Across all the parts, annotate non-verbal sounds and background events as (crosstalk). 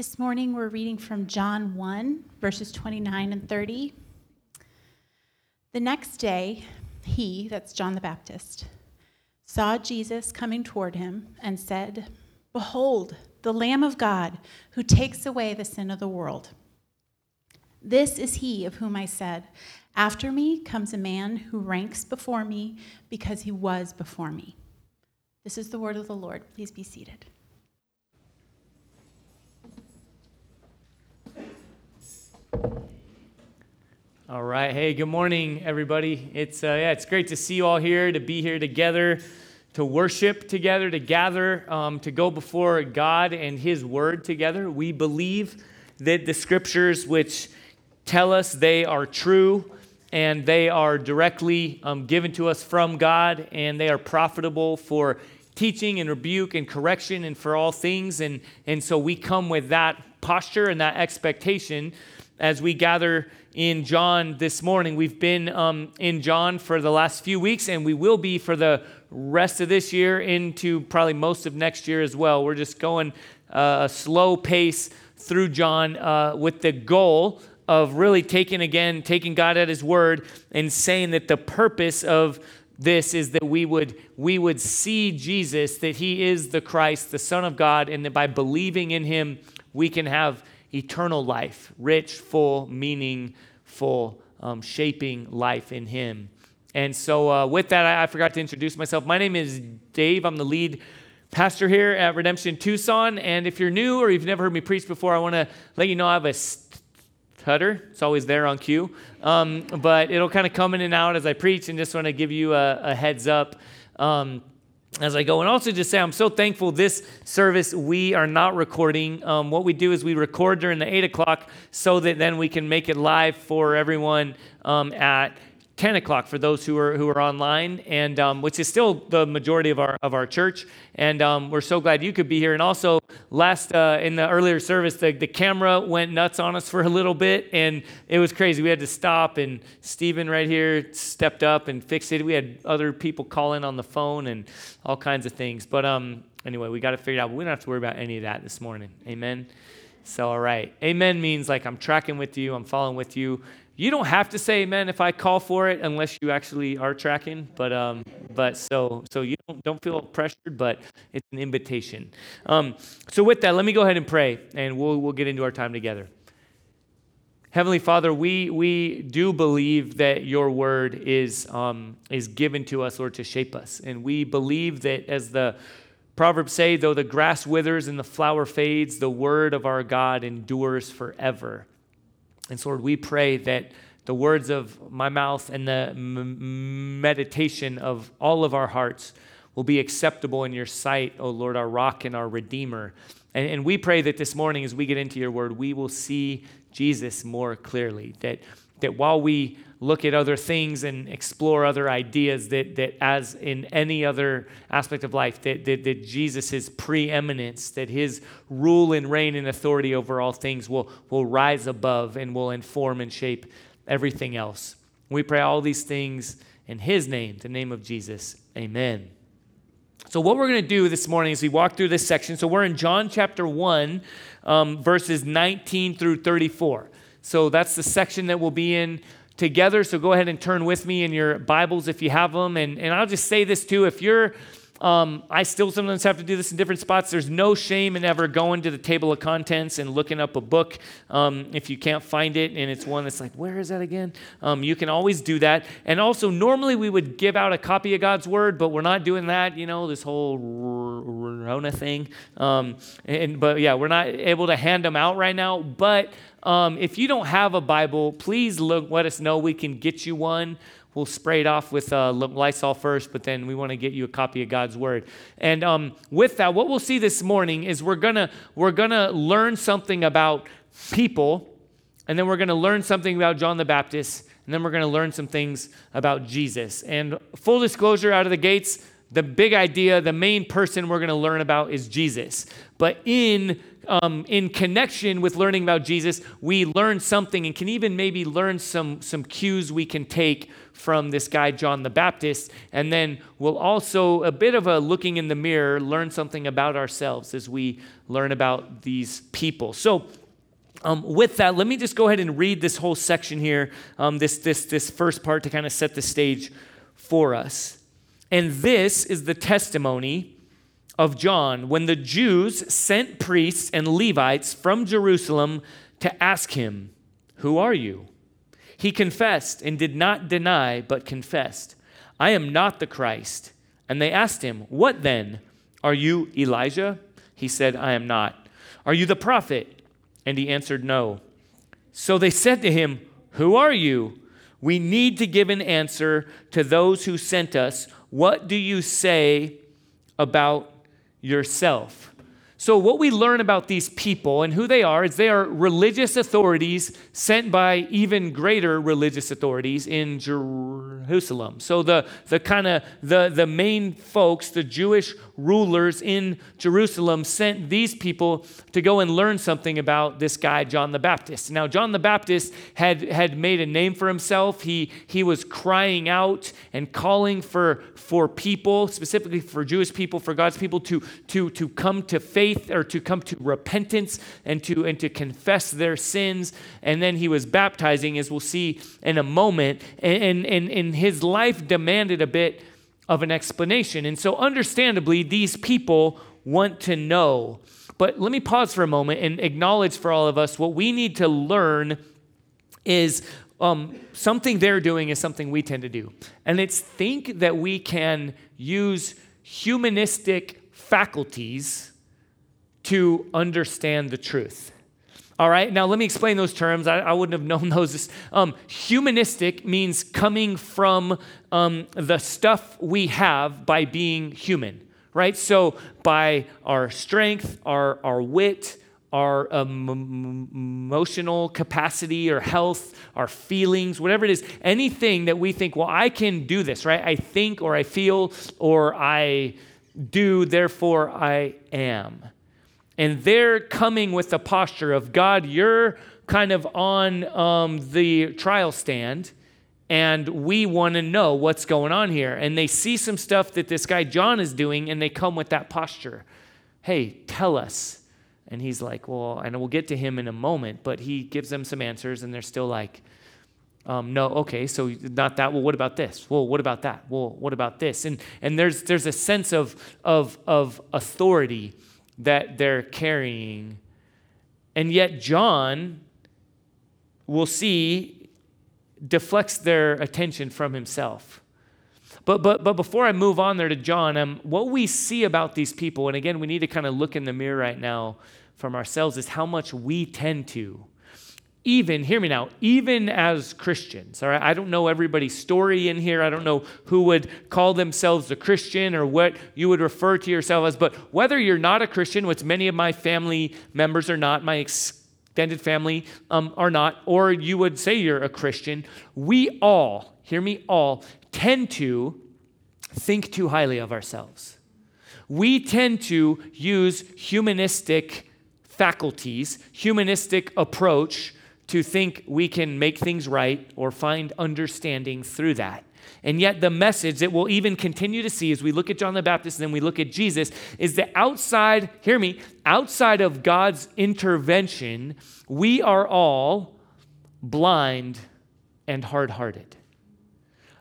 This morning we're reading from John 1, verses 29 and 30. The next day, he, that's John the Baptist, saw Jesus coming toward him and said, Behold, the Lamb of God who takes away the sin of the world. This is he of whom I said, After me comes a man who ranks before me because he was before me. This is the word of the Lord. Please be seated. All right. Hey, good morning, everybody. It's uh, yeah, it's great to see you all here, to be here together, to worship together, to gather, um, to go before God and His Word together. We believe that the Scriptures, which tell us they are true and they are directly um, given to us from God, and they are profitable for teaching and rebuke and correction and for all things. And, and so we come with that posture and that expectation as we gather in John this morning. We've been um, in John for the last few weeks, and we will be for the rest of this year into probably most of next year as well. We're just going uh, a slow pace through John uh, with the goal of really taking again, taking God at His word and saying that the purpose of this is that we would we would see Jesus that he is the Christ the son of God and that by believing in him we can have eternal life rich full meaningful um, shaping life in him. And so uh, with that I, I forgot to introduce myself. My name is Dave. I'm the lead pastor here at Redemption Tucson. And if you're new or you've never heard me preach before I want to let you know I have a stutter. It's always there on cue. Um, but it'll kind of come in and out as I preach, and just want to give you a, a heads up. Um, as I go. And also just say, I'm so thankful this service we are not recording. Um, what we do is we record during the 8 o'clock so that then we can make it live for everyone um, at 10 o'clock for those who are who are online, and um, which is still the majority of our of our church. And um, we're so glad you could be here. And also, last uh, in the earlier service, the, the camera went nuts on us for a little bit, and it was crazy. We had to stop, and Stephen right here stepped up and fixed it. We had other people calling on the phone and all kinds of things. But um, anyway, we got it figured out. We don't have to worry about any of that this morning. Amen. So, all right. Amen means like I'm tracking with you, I'm following with you. You don't have to say amen if I call for it unless you actually are tracking. But um, but so so you don't don't feel pressured, but it's an invitation. Um, so with that, let me go ahead and pray, and we'll we'll get into our time together. Heavenly Father, we we do believe that Your Word is um, is given to us, Lord, to shape us, and we believe that as the Proverbs say, though the grass withers and the flower fades, the word of our God endures forever. And so, Lord, we pray that the words of my mouth and the m- meditation of all of our hearts will be acceptable in your sight, O Lord, our rock and our redeemer. And, and we pray that this morning, as we get into your word, we will see Jesus more clearly. That, that while we look at other things and explore other ideas that, that as in any other aspect of life, that, that, that Jesus' preeminence, that his rule and reign and authority over all things will, will rise above and will inform and shape everything else. We pray all these things in his name, the name of Jesus. Amen. So, what we're going to do this morning is we walk through this section. So, we're in John chapter 1, um, verses 19 through 34. So, that's the section that we'll be in together. So go ahead and turn with me in your Bibles if you have them. And, and I'll just say this too if you're, um, I still sometimes have to do this in different spots. There's no shame in ever going to the table of contents and looking up a book um, if you can't find it and it's one that's like, where is that again? Um, you can always do that. And also, normally we would give out a copy of God's Word, but we're not doing that, you know, this whole Rona thing. Um, and, but yeah, we're not able to hand them out right now. But um, if you don't have a Bible, please look, let us know. We can get you one. We'll spray it off with uh, Lysol first, but then we want to get you a copy of God's Word. And um, with that, what we'll see this morning is we're gonna we're gonna learn something about people, and then we're gonna learn something about John the Baptist, and then we're gonna learn some things about Jesus. And full disclosure, out of the gates, the big idea, the main person we're going to learn about is Jesus. But in um, in connection with learning about Jesus, we learn something and can even maybe learn some, some cues we can take from this guy, John the Baptist. And then we'll also, a bit of a looking in the mirror, learn something about ourselves as we learn about these people. So, um, with that, let me just go ahead and read this whole section here, um, this, this, this first part to kind of set the stage for us. And this is the testimony of John when the Jews sent priests and Levites from Jerusalem to ask him, Who are you? He confessed and did not deny, but confessed, I am not the Christ. And they asked him, What then? Are you Elijah? He said, I am not. Are you the prophet? And he answered, No. So they said to him, Who are you? We need to give an answer to those who sent us. What do you say about yourself? So, what we learn about these people and who they are is they are religious authorities sent by even greater religious authorities in Jerusalem. So, the, the kind of the, the main folks, the Jewish rulers in Jerusalem, sent these people to go and learn something about this guy, John the Baptist. Now, John the Baptist had, had made a name for himself. He, he was crying out and calling for, for people, specifically for Jewish people, for God's people, to, to, to come to faith faith or to come to repentance and to and to confess their sins. And then he was baptizing as we'll see in a moment. And and, and his life demanded a bit of an explanation. And so understandably these people want to know. But let me pause for a moment and acknowledge for all of us what we need to learn is um, something they're doing is something we tend to do. And it's think that we can use humanistic faculties to understand the truth. All right, now let me explain those terms. I, I wouldn't have known (laughs) those. Um, humanistic means coming from um, the stuff we have by being human, right? So, by our strength, our, our wit, our um, emotional capacity or health, our feelings, whatever it is, anything that we think, well, I can do this, right? I think or I feel or I do, therefore I am and they're coming with the posture of God, you're kind of on um, the trial stand, and we want to know what's going on here. And they see some stuff that this guy John is doing, and they come with that posture. Hey, tell us. And he's like, Well, and we'll get to him in a moment, but he gives them some answers, and they're still like, um, no, okay, so not that. Well, what about this? Well, what about that? Well, what about this? And and there's there's a sense of of of authority that they're carrying. And yet, John, we'll see, deflects their attention from himself. But, but, but before I move on there to John, um, what we see about these people, and again, we need to kind of look in the mirror right now from ourselves, is how much we tend to even, hear me now, even as Christians, all right, I don't know everybody's story in here. I don't know who would call themselves a Christian or what you would refer to yourself as, but whether you're not a Christian, which many of my family members are not, my extended family um, are not, or you would say you're a Christian, we all, hear me, all tend to think too highly of ourselves. We tend to use humanistic faculties, humanistic approach to think we can make things right or find understanding through that. And yet, the message that we'll even continue to see as we look at John the Baptist and then we look at Jesus is that outside, hear me, outside of God's intervention, we are all blind and hard hearted.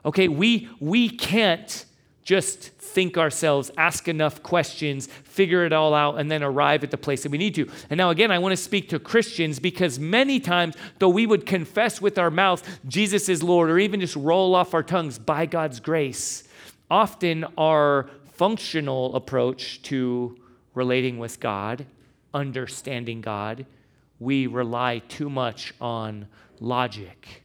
Okay, we, we can't just think ourselves, ask enough questions, figure it all out, and then arrive at the place that we need to. And now, again, I want to speak to Christians because many times, though we would confess with our mouth Jesus is Lord, or even just roll off our tongues by God's grace, often our functional approach to relating with God, understanding God, we rely too much on logic,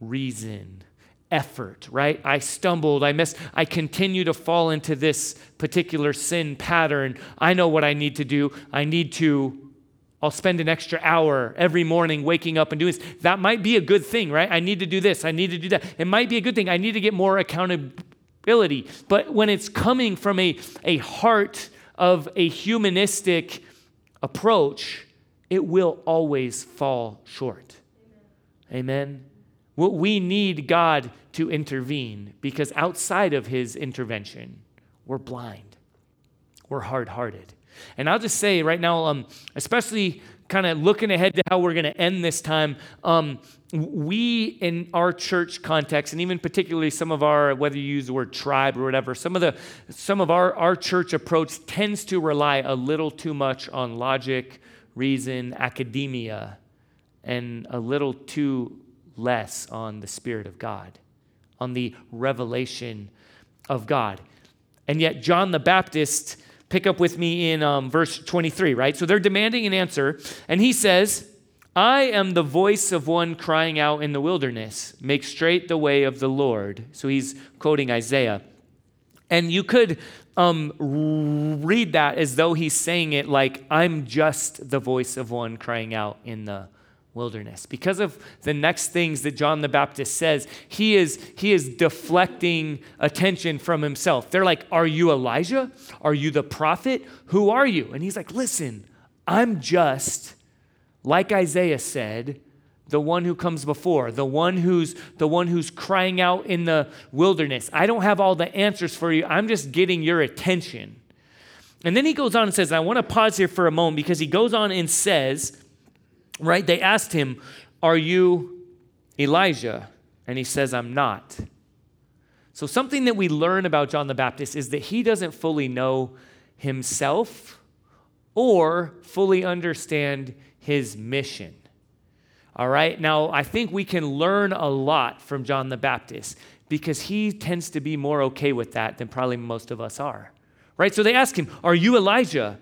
reason, effort, right? I stumbled, I missed, I continue to fall into this particular sin pattern. I know what I need to do. I need to I'll spend an extra hour every morning waking up and doing this. That might be a good thing, right? I need to do this. I need to do that. It might be a good thing. I need to get more accountability. But when it's coming from a, a heart of a humanistic approach, it will always fall short. Amen. We need God to intervene because outside of his intervention, we're blind, we're hard hearted. And I'll just say right now, um, especially kind of looking ahead to how we're going to end this time, um, we in our church context, and even particularly some of our, whether you use the word tribe or whatever, some of the some of our, our church approach tends to rely a little too much on logic, reason, academia, and a little too less on the Spirit of God, on the revelation of God. And yet, John the Baptist, pick up with me in um, verse 23, right? So they're demanding an answer, and he says, I am the voice of one crying out in the wilderness, make straight the way of the Lord. So he's quoting Isaiah. And you could um, read that as though he's saying it like, I'm just the voice of one crying out in the wilderness. Because of the next things that John the Baptist says, he is, he is deflecting attention from himself. They're like, Are you Elijah? Are you the prophet? Who are you? And he's like, Listen, I'm just, like Isaiah said, the one who comes before, the one who's the one who's crying out in the wilderness. I don't have all the answers for you. I'm just getting your attention. And then he goes on and says, I want to pause here for a moment because he goes on and says, right? They asked him, Are you Elijah? And he says, I'm not. So, something that we learn about John the Baptist is that he doesn't fully know himself or fully understand his mission. All right, now I think we can learn a lot from John the Baptist because he tends to be more okay with that than probably most of us are. Right? So they ask him, Are you Elijah?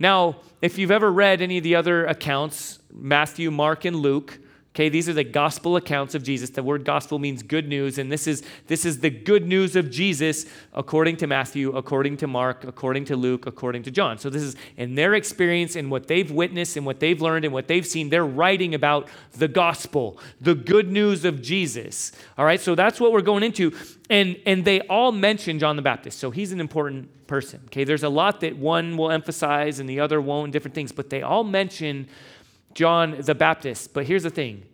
Now, if you've ever read any of the other accounts, Matthew, Mark, and Luke, Okay, these are the gospel accounts of Jesus. The word gospel means good news, and this is, this is the good news of Jesus according to Matthew, according to Mark, according to Luke, according to John. So, this is in their experience and what they've witnessed and what they've learned and what they've seen. They're writing about the gospel, the good news of Jesus. All right, so that's what we're going into. And, and they all mention John the Baptist. So, he's an important person. Okay, there's a lot that one will emphasize and the other won't, different things, but they all mention John the Baptist. But here's the thing.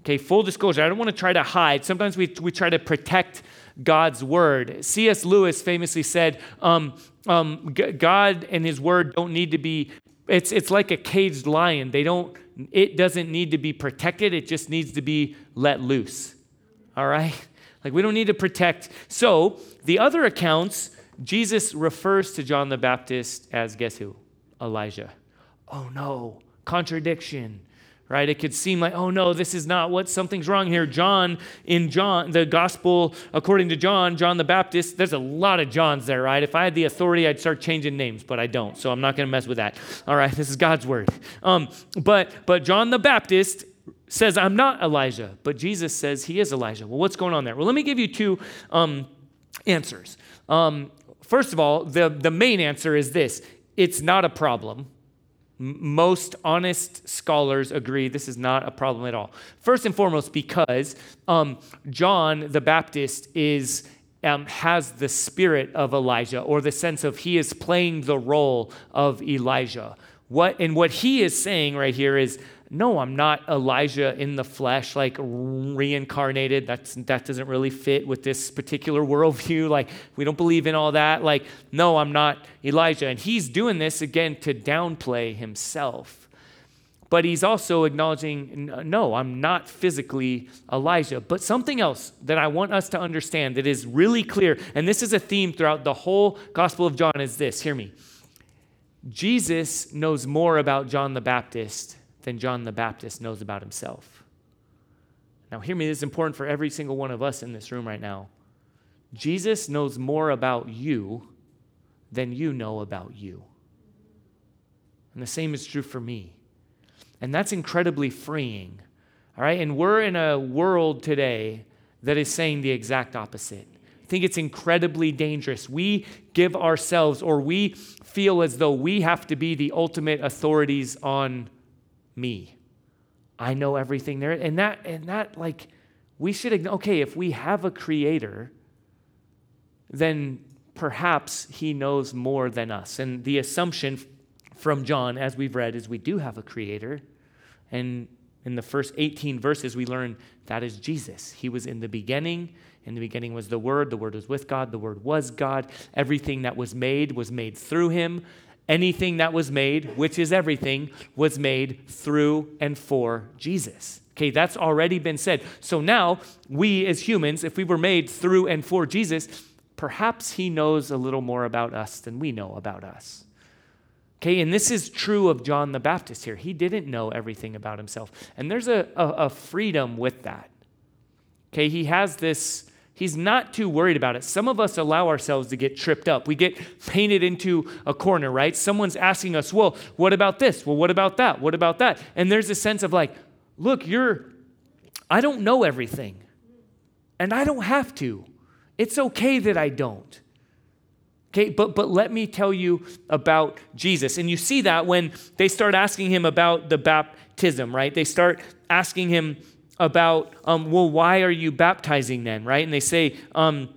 Okay, full disclosure, I don't want to try to hide. Sometimes we, we try to protect God's word. C.S. Lewis famously said, um, um, God and his word don't need to be, it's, it's like a caged lion. They don't, it doesn't need to be protected, it just needs to be let loose. All right? Like we don't need to protect. So the other accounts, Jesus refers to John the Baptist as guess who? Elijah. Oh no contradiction right? It could seem like oh no this is not what something's wrong here. John in john the gospel according to john john the baptist there's a lot of johns there right? If i had the authority i'd start changing names but i don't so i'm not going to mess with that. All right this is god's word. Um, but but john the baptist says i'm not elijah but jesus says he is elijah. Well what's going on there? Well let me give you two um, answers. Um, first of all the, the main answer is this it's not a problem most honest scholars agree this is not a problem at all. First and foremost, because um, John the Baptist is um, has the spirit of Elijah, or the sense of he is playing the role of Elijah. What and what he is saying right here is no, I'm not Elijah in the flesh, like reincarnated. That's, that doesn't really fit with this particular worldview. (laughs) Like, we don't believe in all that. Like, no, I'm not Elijah. And he's doing this again to downplay himself. But he's also acknowledging, no, I'm not physically Elijah. But something else that I want us to understand that is really clear, and this is a theme throughout the whole Gospel of John, is this hear me. Jesus knows more about John the Baptist than John the Baptist knows about himself. Now, hear me, this is important for every single one of us in this room right now. Jesus knows more about you than you know about you. And the same is true for me. And that's incredibly freeing. All right? And we're in a world today that is saying the exact opposite. I think it's incredibly dangerous. We give ourselves, or we feel as though we have to be the ultimate authorities on me. I know everything there. And that, and that, like, we should, okay, if we have a creator, then perhaps he knows more than us. And the assumption from John, as we've read, is we do have a creator. And in the first 18 verses, we learn that is Jesus. He was in the beginning. In the beginning was the Word. The Word was with God. The Word was God. Everything that was made was made through him. Anything that was made, which is everything, was made through and for Jesus. Okay, that's already been said. So now, we as humans, if we were made through and for Jesus, perhaps he knows a little more about us than we know about us. Okay, and this is true of John the Baptist here. He didn't know everything about himself. And there's a, a, a, freedom with that. Okay, he has this, he's not too worried about it. Some of us allow ourselves to get tripped up. We get painted into a corner, right? Someone's asking us, well, what about this? Well, what about that? What about that? And there's a sense of like, look, you're, I don't know everything. And I don't have to. It's okay that I don't. Okay, but, but let me tell you about Jesus. And you see that when they start asking him about the baptism, right? They start asking him about, um, well, why are you baptizing then, right? And they say, um,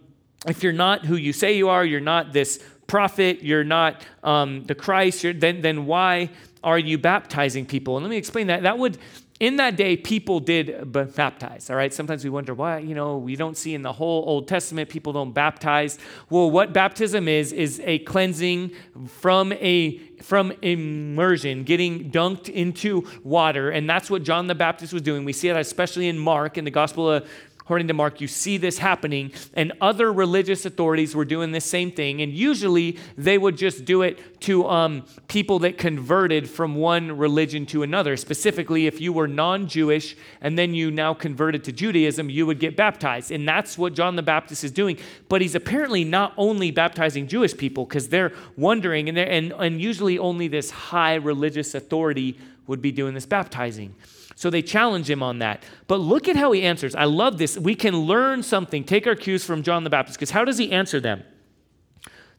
if you're not who you say you are, you're not this prophet, you're not um, the Christ, then, then why are you baptizing people? And let me explain that. That would in that day, people did baptize, all right? Sometimes we wonder why, you know, we don't see in the whole Old Testament people don't baptize. Well, what baptism is, is a cleansing from a from immersion, getting dunked into water. And that's what John the Baptist was doing. We see it especially in Mark, in the Gospel of According to Mark, you see this happening, and other religious authorities were doing the same thing. And usually they would just do it to um, people that converted from one religion to another. Specifically, if you were non Jewish and then you now converted to Judaism, you would get baptized. And that's what John the Baptist is doing. But he's apparently not only baptizing Jewish people because they're wondering, and, they're, and, and usually only this high religious authority would be doing this baptizing. So they challenge him on that. But look at how he answers. I love this. We can learn something, take our cues from John the Baptist, because how does he answer them?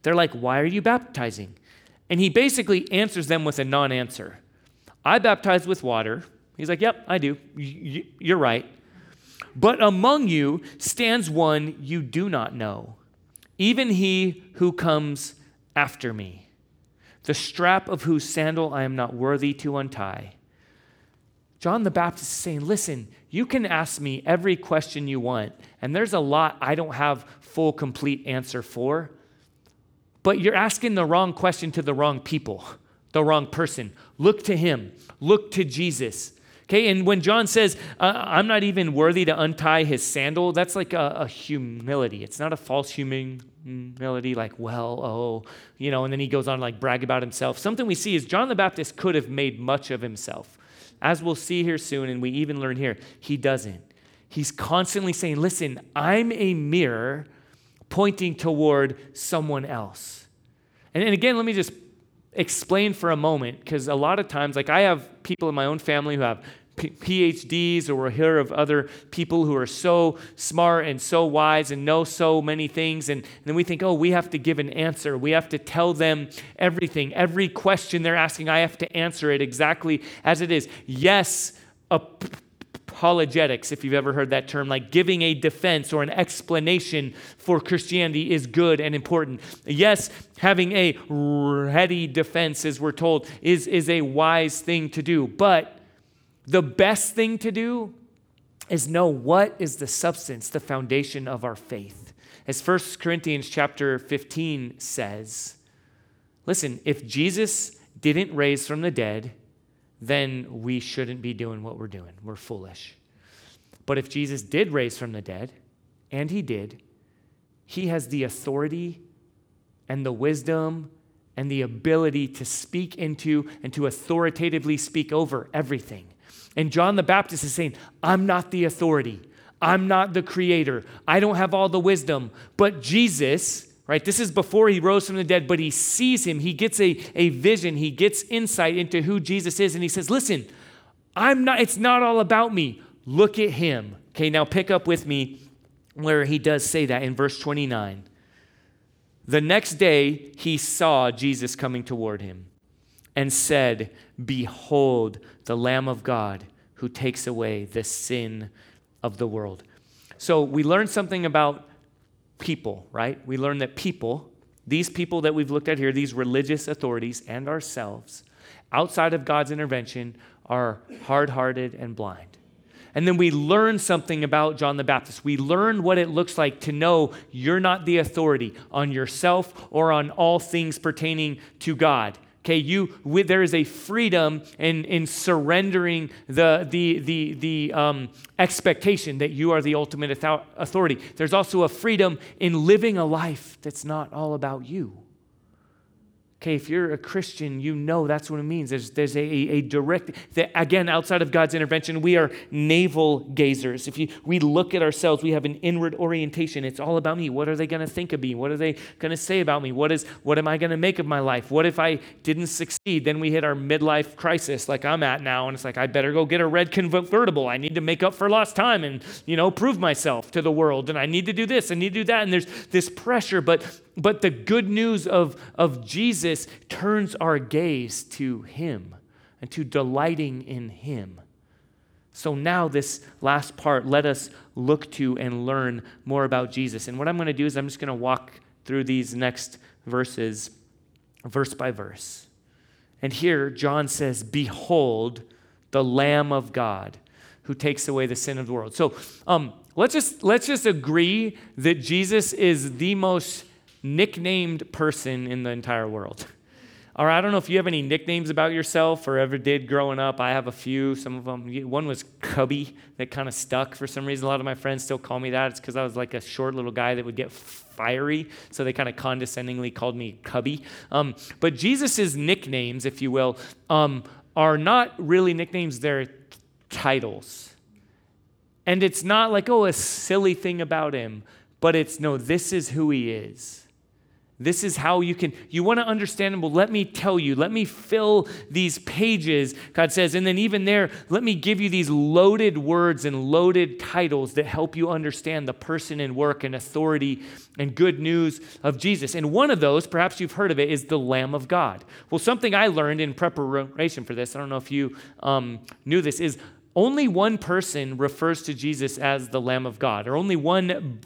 They're like, Why are you baptizing? And he basically answers them with a non answer. I baptize with water. He's like, Yep, I do. You're right. But among you stands one you do not know, even he who comes after me, the strap of whose sandal I am not worthy to untie. John the Baptist is saying, listen, you can ask me every question you want, and there's a lot I don't have full, complete answer for, but you're asking the wrong question to the wrong people, the wrong person. Look to him, look to Jesus. Okay, and when John says, uh, I'm not even worthy to untie his sandal, that's like a, a humility. It's not a false humility, like, well, oh, you know, and then he goes on like brag about himself. Something we see is John the Baptist could have made much of himself. As we'll see here soon, and we even learn here, he doesn't. He's constantly saying, Listen, I'm a mirror pointing toward someone else. And, and again, let me just explain for a moment, because a lot of times, like I have people in my own family who have PhDs, or we'll hear of other people who are so smart and so wise and know so many things. And, and, then we think, oh, we have to give an answer. We have to tell them everything. Every question they're asking, I have to answer it exactly as it is. Yes, apologetics, if you've ever heard that term, like giving a defense or an explanation for Christianity is good and important. Yes, having a ready defense, as we're told, is, is a wise thing to do. But the best thing to do is know what is the substance, the foundation of our faith. As 1 Corinthians chapter 15 says, listen, if Jesus didn't raise from the dead, then we shouldn't be doing what we're doing. We're foolish. But if Jesus did raise from the dead, and he did, he has the authority and the wisdom and the ability to speak into and to authoritatively speak over everything. And John the Baptist is saying, I'm not the authority. I'm not the creator. I don't have all the wisdom. But Jesus, right, this is before he rose from the dead, but he sees him. He gets a, a vision. He gets insight into who Jesus is. And he says, Listen, I'm not, it's not all about me. Look at him. Okay, now pick up with me where he does say that in verse 29. The next day, he saw Jesus coming toward him and said, Behold, the Lamb of God who takes away the sin of the world. So we learned something about people, right? We learn that people, these people that we've looked at here, these religious authorities and ourselves, outside of God's intervention, are hard hearted and blind. And then we learn something about John the Baptist. We learn what it looks like to know you're not the authority on yourself or on all things pertaining to God. Okay, you there is a freedom in, in surrendering the, the, the, the um, expectation that you are the ultimate authority. There's also a freedom in living a life that's not all about you. Okay, if you're a Christian, you know that's what it means. There's, there's a, a direct, that, again, outside of God's intervention, we are navel gazers. If you, we look at ourselves, we have an inward orientation. It's all about me. What are they going to think of me? What are they going to say about me? What, is, what am I going to make of my life? What if I didn't succeed? Then we hit our midlife crisis like I'm at now, and it's like, I better go get a red convertible. I need to make up for lost time and, you know, prove myself to the world. And I need to do this, I need to do that. And there's this pressure, but but the good news of, of Jesus turns our gaze to Him and to delighting in Him. So now, this last part, let us look to and learn more about Jesus. And what I'm going to do is I'm just going to walk through these next verses, verse by verse. And here, John says, Behold, the Lamb of God who takes away the sin of the world. So um, let's, just, let's just agree that Jesus is the most nicknamed person in the entire world. (laughs) Or I don't know if you have any nicknames about yourself or ever did growing up. I have a few. Some of them. One was Cubby that kind of stuck for some reason. A lot of my friends still call me that. It's because I was like a short little guy that would get fiery, so they kind of condescendingly called me Cubby. Um, but Jesus' nicknames, if you will, um, are not really nicknames. They're titles. And it's not like, oh, a silly thing about him, but it's no, this is who he is. This is how you can, you want to understand, well, let me tell you, let me fill these pages, God says. And then even there, let me give you these loaded words and loaded titles that help you understand the person and work and authority and good news of Jesus. And one of those, perhaps you've heard of it, is the Lamb of God. Well, something I learned in preparation for this, I don't know if you um, knew this, is only one person refers to Jesus as the Lamb of God, or only one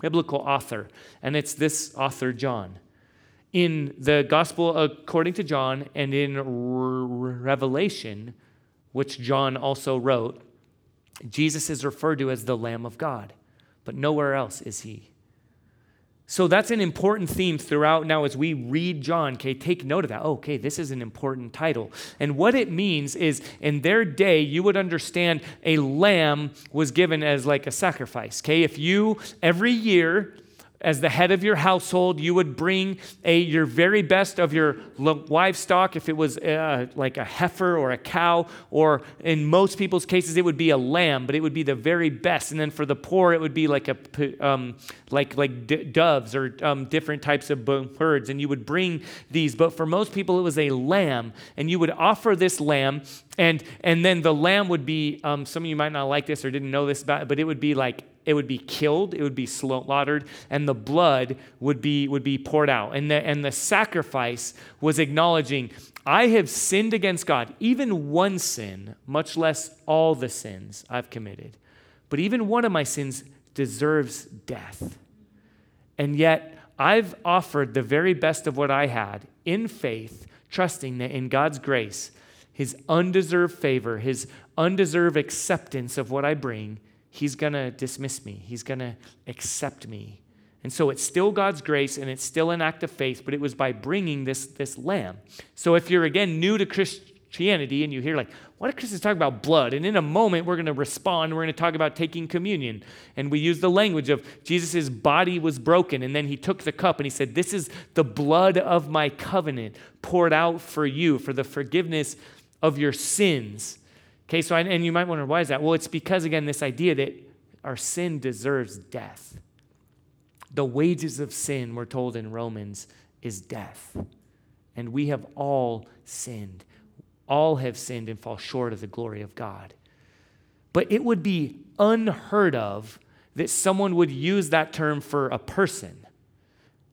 biblical author, and it's this author, John. In the Gospel according to John and in Revelation, which John also wrote, Jesus is referred to as the Lamb of God, but nowhere else is he. So that's an important theme throughout now as we read John. Okay, take note of that. Oh, okay, this is an important title. And what it means is in their day, you would understand a lamb was given as like a sacrifice. Okay, if you every year as the head of your household, you would bring a, your very best of your livestock, if it was uh, like a heifer or a cow, or in most people's cases, it would be a lamb, but it would be the very best. And then for the poor, it would be like, a, um, like, like d- doves or um, different types of birds, and you would bring these. But for most people, it was a lamb, and you would offer this lamb, and, and then the lamb would be, um, some of you might not like this or didn't know this about it, but it would be like it would be killed, it would be slaughtered, and the blood would be, would be poured out. And the, and the sacrifice was acknowledging, I have sinned against God, even one sin, much less all the sins I've committed. But even one of my sins deserves death. And yet, I've offered the very best of what I had in faith, trusting that in God's grace, His undeserved favor, His undeserved acceptance of what I bring, he's going to dismiss me, he's going to accept me. And so it's still God's grace and it's still an act of faith, but it was by bringing this, this lamb. So if you're again new to Christianity and you hear, like, why do Christians talk about blood? And in a moment, we're going to respond. We're going to talk about taking communion. And we use the language of Jesus' body was broken, and then he took the cup and he said, This is the blood of my covenant poured out for you for the forgiveness of your sins. Okay, so, I, and you might wonder, why is that? Well, it's because, again, this idea that our sin deserves death. The wages of sin, we're told in Romans, is death. And we have all sinned. All have sinned and fall short of the glory of God. But it would be unheard of that someone would use that term for a person.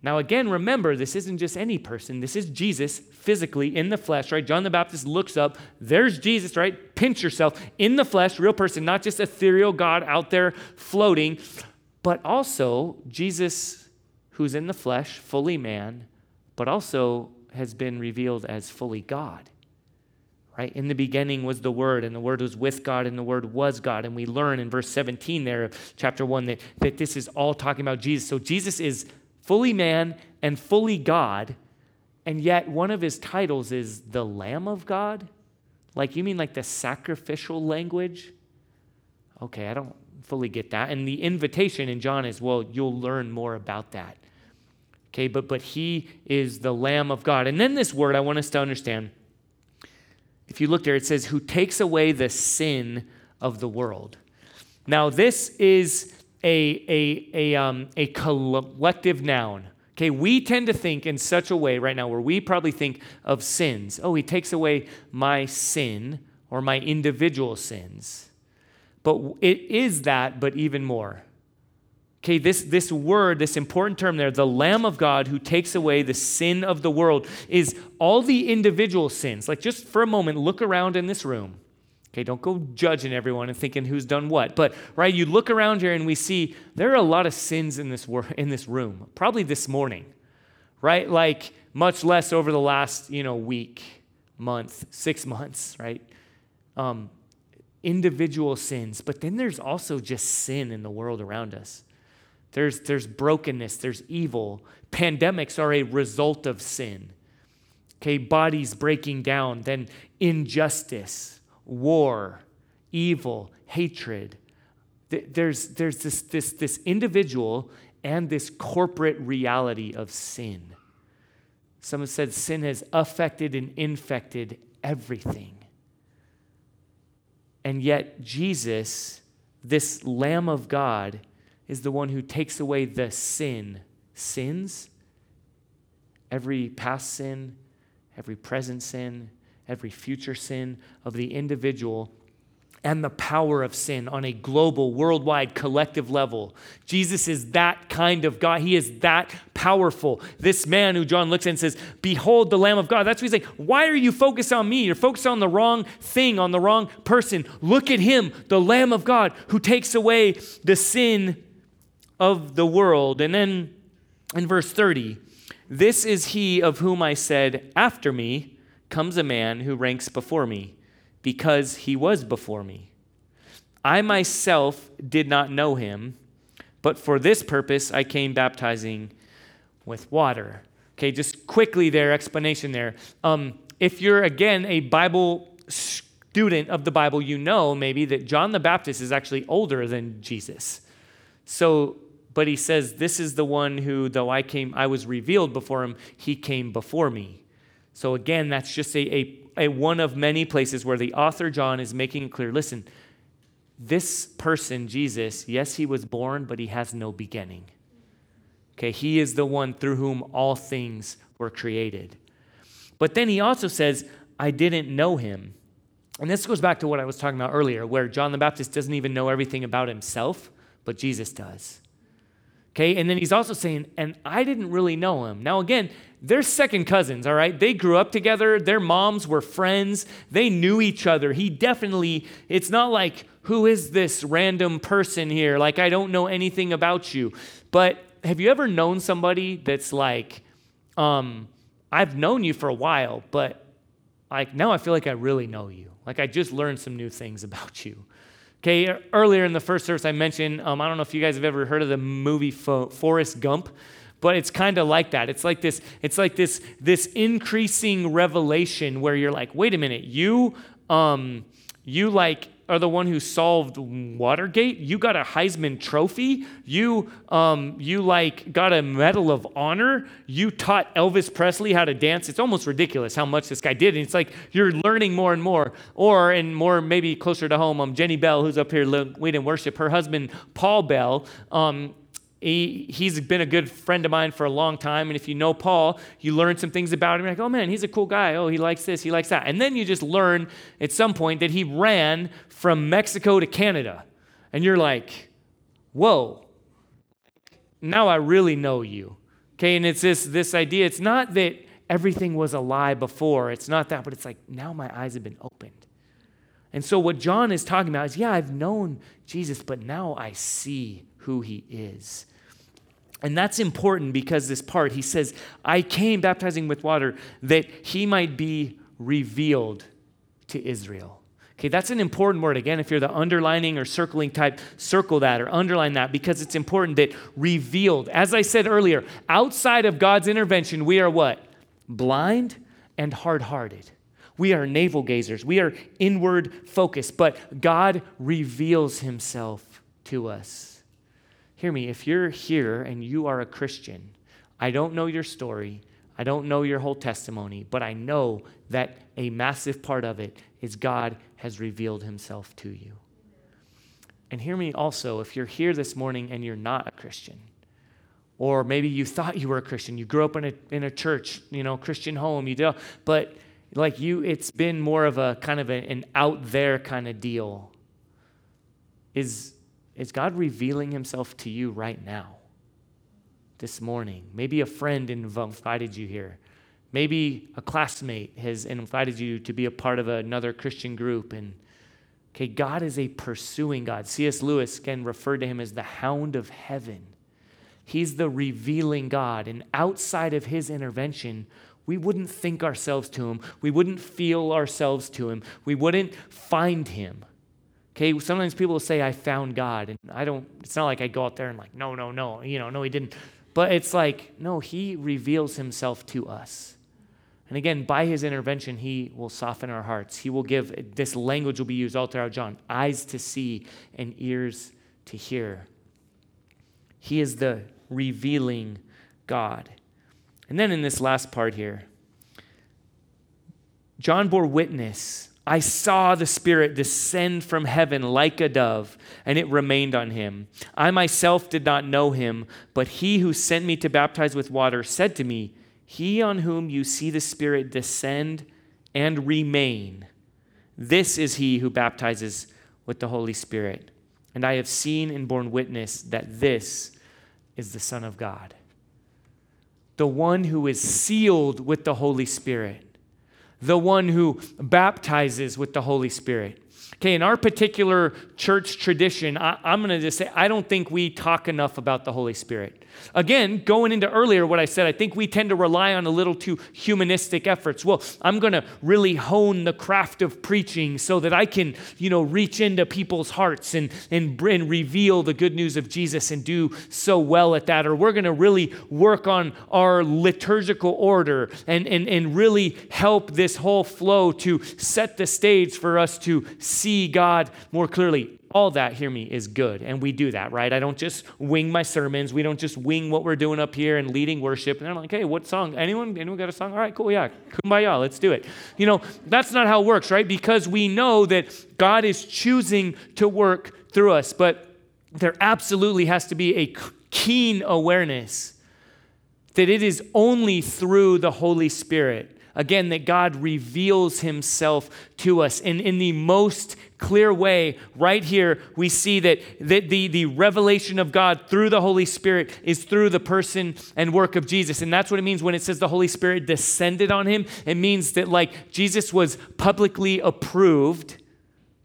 Now, again, remember, this isn't just any person. This is Jesus physically in the flesh, right? John the Baptist looks up. There's Jesus, right? Pinch yourself in the flesh, real person, not just ethereal God out there floating. but also Jesus, who's in the flesh, fully man, but also has been revealed as fully God. Right? In the beginning was the Word, and the Word was with God, and the Word was God. And we learn in verse 17 there of chapter 1 that, that this is all talking about Jesus. So Jesus is fully man and fully God, and yet one of his titles is the Lamb of God? Like, you mean like the sacrificial language? Okay, I don't fully get that. And the invitation in John is, well, you'll learn more about that. Okay, but but he is the Lamb of God. And then this word I want us to understand. If you look there, it says, who takes away the sin of the world. Now, this is a, a, a, um, a collective noun. Okay, we tend to think in such a way right now where we probably think of sins. Oh, he takes away my sin or my individual sins. But it is that, but even more. Okay, this, this word, this important term there, the Lamb of God who takes away the sin of the world, is all the individual sins. Like, just for a moment, look around in this room. Okay, don't go judging everyone and thinking who's done what. But, right, you look around here and we see there are a lot of sins in this, wor- in this room, probably this morning, right? Like, much less over the last, you know, week, month, six months, right? Um, individual sins. But then there's also just sin in the world around us. There's, there's brokenness, there's evil. Pandemics are a result of sin. Okay, bodies breaking down, then injustice, war, evil, hatred. There's, there's this, this, this individual and this corporate reality of sin. Someone said sin has affected and infected everything. And yet, Jesus, this Lamb of God, is the one who takes away the sin, sins, every past sin, every present sin, every future sin of the individual, and the power of sin on a global, worldwide, collective level. Jesus is that kind of God. He is that powerful. This man who John looks at and says, Behold the Lamb of God. That's what he's saying. Why are you focused on me? You're focused on the wrong thing, on the wrong person. Look at him, the Lamb of God, who takes away the sin of the world. And then in verse 30, this is he of whom I said, After me comes a man who ranks before me, because he was before me. I myself did not know him, but for this purpose I came baptizing with water. Okay, just quickly there, explanation there. Um, if you're, again, a Bible student of the Bible, you know maybe that John the Baptist is actually older than Jesus. So but he says, This is the one who, though I came, I was revealed before him, he came before me. So again, that's just a, a, a one of many places where the author John is making it clear listen, this person, Jesus, yes, he was born, but he has no beginning. Okay, he is the one through whom all things were created. But then he also says, I didn't know him. And this goes back to what I was talking about earlier, where John the Baptist doesn't even know everything about himself, but Jesus does. Okay, and then he's also saying, and I didn't really know him. Now, again, they're second cousins, all right? They grew up together, their moms were friends, they knew each other. He definitely, it's not like, who is this random person here? Like, I don't know anything about you. But have you ever known somebody that's like, um, I've known you for a while, but like now I feel like I really know you. Like I just learned some new things (laughs) about you. Okay, earlier in the first service, I mentioned, um, I don't know if you guys have ever heard of the movie Fo- Forrest Gump, but it's kind of like that. It's like this, it's like this, this increasing revelation where you're like, wait a minute, you, um, you like are the one who solved Watergate. You got a Heisman Trophy. You, um, you like got a Medal of Honor. You taught Elvis Presley how to dance. It's almost ridiculous how much this guy did. And it's like you're learning more and more. Or, and more maybe closer to home, um, Jenny Bell, who's up here leading worship, her husband Paul Bell. Um, he, he's been a good friend of mine for a long time. And if you know Paul, you learn some things about him. You're like, oh man, he's a cool guy. Oh, he likes this, he likes that. And then you just learn at some point that he ran from Mexico to Canada. And you're like, whoa, now I really know you. Okay, and it's this, this idea. It's not that everything was a lie before, it's not that, but it's like now my eyes have been opened. And so what John is talking about is, yeah, I've known Jesus, but now I see who he is. And that's important because this part, he says, I came baptizing with water that he might be revealed to Israel. Okay, that's an important word. Again, if you're the underlining or circling type, circle that or underline that because it's important that revealed. As I said earlier, outside of God's intervention, we are what? Blind and hard hearted. We are navel gazers. We are inward focused, but God reveals himself to us. Hear me, if you're here and you are a Christian, I don't know your story, I don't know your whole testimony, but I know that a massive part of it is God has revealed himself to you. And hear me also, if you're here this morning and you're not a Christian, or maybe you thought you were a Christian, you grew up in a, in a church, you know, Christian home, you do, but like you, it's been more of a kind of a, an out there kind of deal. Is, is God revealing himself to you right now? This morning? Maybe a friend invited you here. Maybe a classmate has invited you to be a part of another Christian group. And okay, God is a pursuing God. C.S. Lewis can refer to him as the hound of heaven. He's the revealing God. And outside of his intervention, we wouldn't think ourselves to him. We wouldn't feel ourselves to him. We wouldn't find him. Okay, sometimes people will say, I found God. And I don't, it's not like I go out there and like, no, no, no, you know, no, he didn't. But it's like, no, he reveals himself to us. And again, by his intervention, he will soften our hearts. He will give, this language will be used all throughout John eyes to see and ears to hear. He is the revealing God. And then in this last part here, John bore witness. I saw the Spirit descend from heaven like a dove, and it remained on him. I myself did not know him, but he who sent me to baptize with water said to me, He on whom you see the Spirit descend and remain, this is he who baptizes with the Holy Spirit. And I have seen and borne witness that this is the Son of God the one who is sealed with the Holy Spirit, the one who baptizes with the Holy Spirit. Okay, in our particular church tradition, I, am going to just say, I don't think we talk enough about the Holy Spirit. Again, going into earlier what I said, I think we tend to rely on a little too humanistic efforts. Well, I'm going to really hone the craft of preaching so that I can, you know, reach into people's hearts and, and, and reveal the good news of Jesus and do so well at that. Or we're going to really work on our liturgical order and, and, and really help this whole flow to set the stage for us to see God more clearly all that, hear me, is good. And we do that, right? I don't just wing my sermons. We don't just wing what we're doing up here and leading worship. And I'm like, hey, what song? Anyone? Anyone got a song? All right, cool, yeah. Kumbaya, let's do it. You know, that's not how it works, right? Because we know that God is choosing to work through us. But there absolutely has to be a keen awareness that it is only through the Holy Spirit again, that God reveals himself to us. And in the most clear way, right here, we see that, that the, the revelation of God through the Holy Spirit is through the person and work of Jesus. And that's what it means when it says the Holy Spirit descended on him. It means that, like, Jesus was publicly approved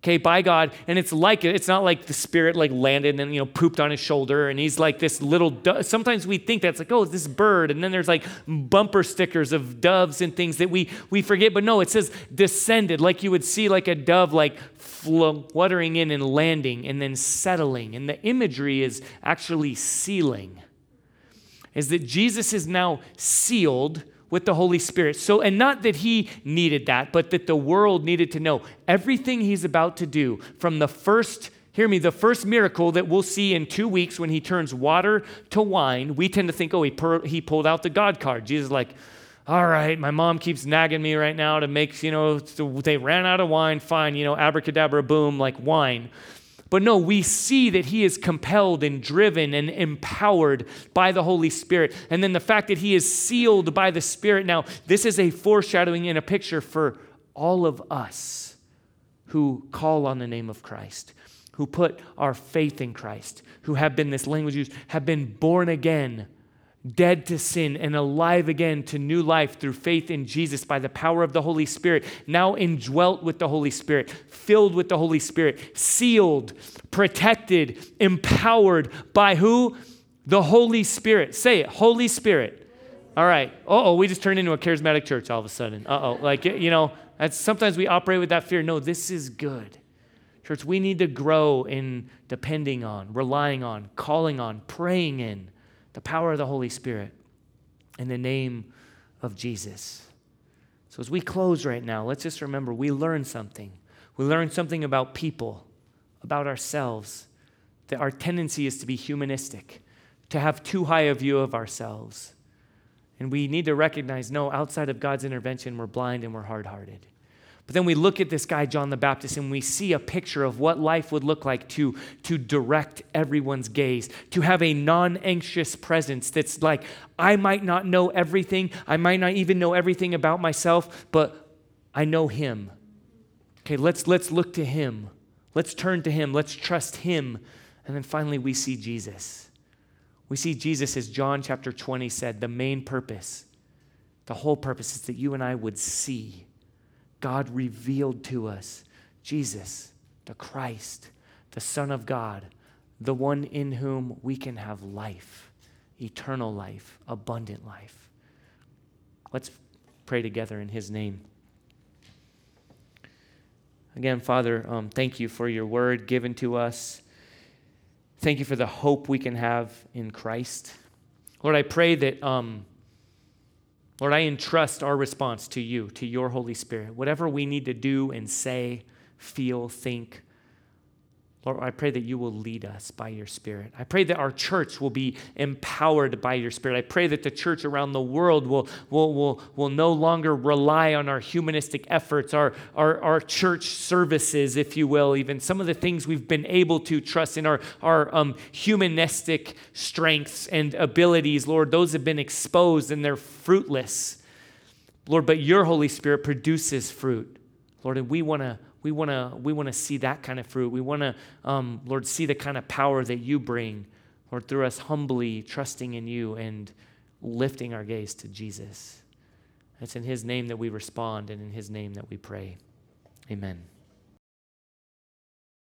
okay, by God. And it's like. It's not like the Spirit like landed and you know pooped on his shoulder, and he's like this little. Do- Sometimes we think that's like, oh, this bird, and then there's like bumper stickers of doves and things that we we forget. But no, it says descended, like you would see like a dove like fluttering in and landing and then settling. And the imagery is actually sealing. Is that Jesus is now sealed with the Holy Spirit. So, and not that he needed that, but that the world needed to know everything he's about to do from the first Hear me, the first miracle that we'll see in two weeks when he turns water to wine, we tend to think, oh, he, he pulled out the God card. Jesus like, all right, my mom keeps nagging me right now to make, you know, they ran out of wine, fine, you know, abracadabra, boom, like wine. But no, we see that he is compelled and driven and empowered by the Holy Spirit. And then the fact that he is sealed by the Spirit. Now, this is a foreshadowing and a picture for all of us who call on the name of Christ, who put our faith in Christ, who have been, this language used, have been born again dead to sin and alive again to new life through faith in Jesus by the power of the Holy Spirit, now indwelt with the Holy Spirit, filled with the Holy Spirit, sealed, protected, empowered by who? The Holy Spirit. Say it, Holy Spirit. All right. oh, we just turned into a charismatic church all of a sudden. Uh oh. Like, you know, sometimes we operate with that fear. No, this is good. Church, we need to grow in depending on, relying on, calling on, praying in the power of the Holy Spirit in the name of Jesus. So, as we close right now, let's just remember we learned something. We learned something about people, about ourselves, that our tendency is to be humanistic, to have too high a view of ourselves. And we need to recognize no, outside of God's intervention, we're blind and we're hard hearted. But then we look at this guy, John the Baptist, and we see a picture of what life would look like to, to direct everyone's gaze, to have a non anxious presence that's like, I might not know everything, I might not even know everything about myself, but I know him. Okay, let's, let's look to him. Let's turn to him. Let's trust him. And then finally, we see Jesus. We see Jesus, as John chapter 20 said, the main purpose, the whole purpose is that you and I would see God revealed to us Jesus, the Christ, the Son of God, the one in whom we can have life, eternal life, abundant life. Let's pray together in His name. Again, Father, um, thank you for your word given to us. Thank you for the hope we can have in Christ. Lord, I pray that um, Lord, I entrust our response to you, to your Holy Spirit. Whatever we need to do and say, feel, think, Lord, I pray that you will lead us by your Spirit. I pray that our church will be empowered by your Spirit. I pray that the church around the world will, will, will, will no longer rely on our humanistic efforts, our, our, our church services, if you will, even some of the things we've been able to trust in our, our um, humanistic strengths and abilities. Lord, those have been exposed and they're fruitless. Lord, but your Holy Spirit produces fruit. Lord, and we want to we want to we want to see that kind of fruit. We want to, um, Lord, see the kind of power that you bring, Lord, through us humbly trusting in you and lifting our gaze to Jesus. It's in His name that we respond, and in His name that we pray. Amen.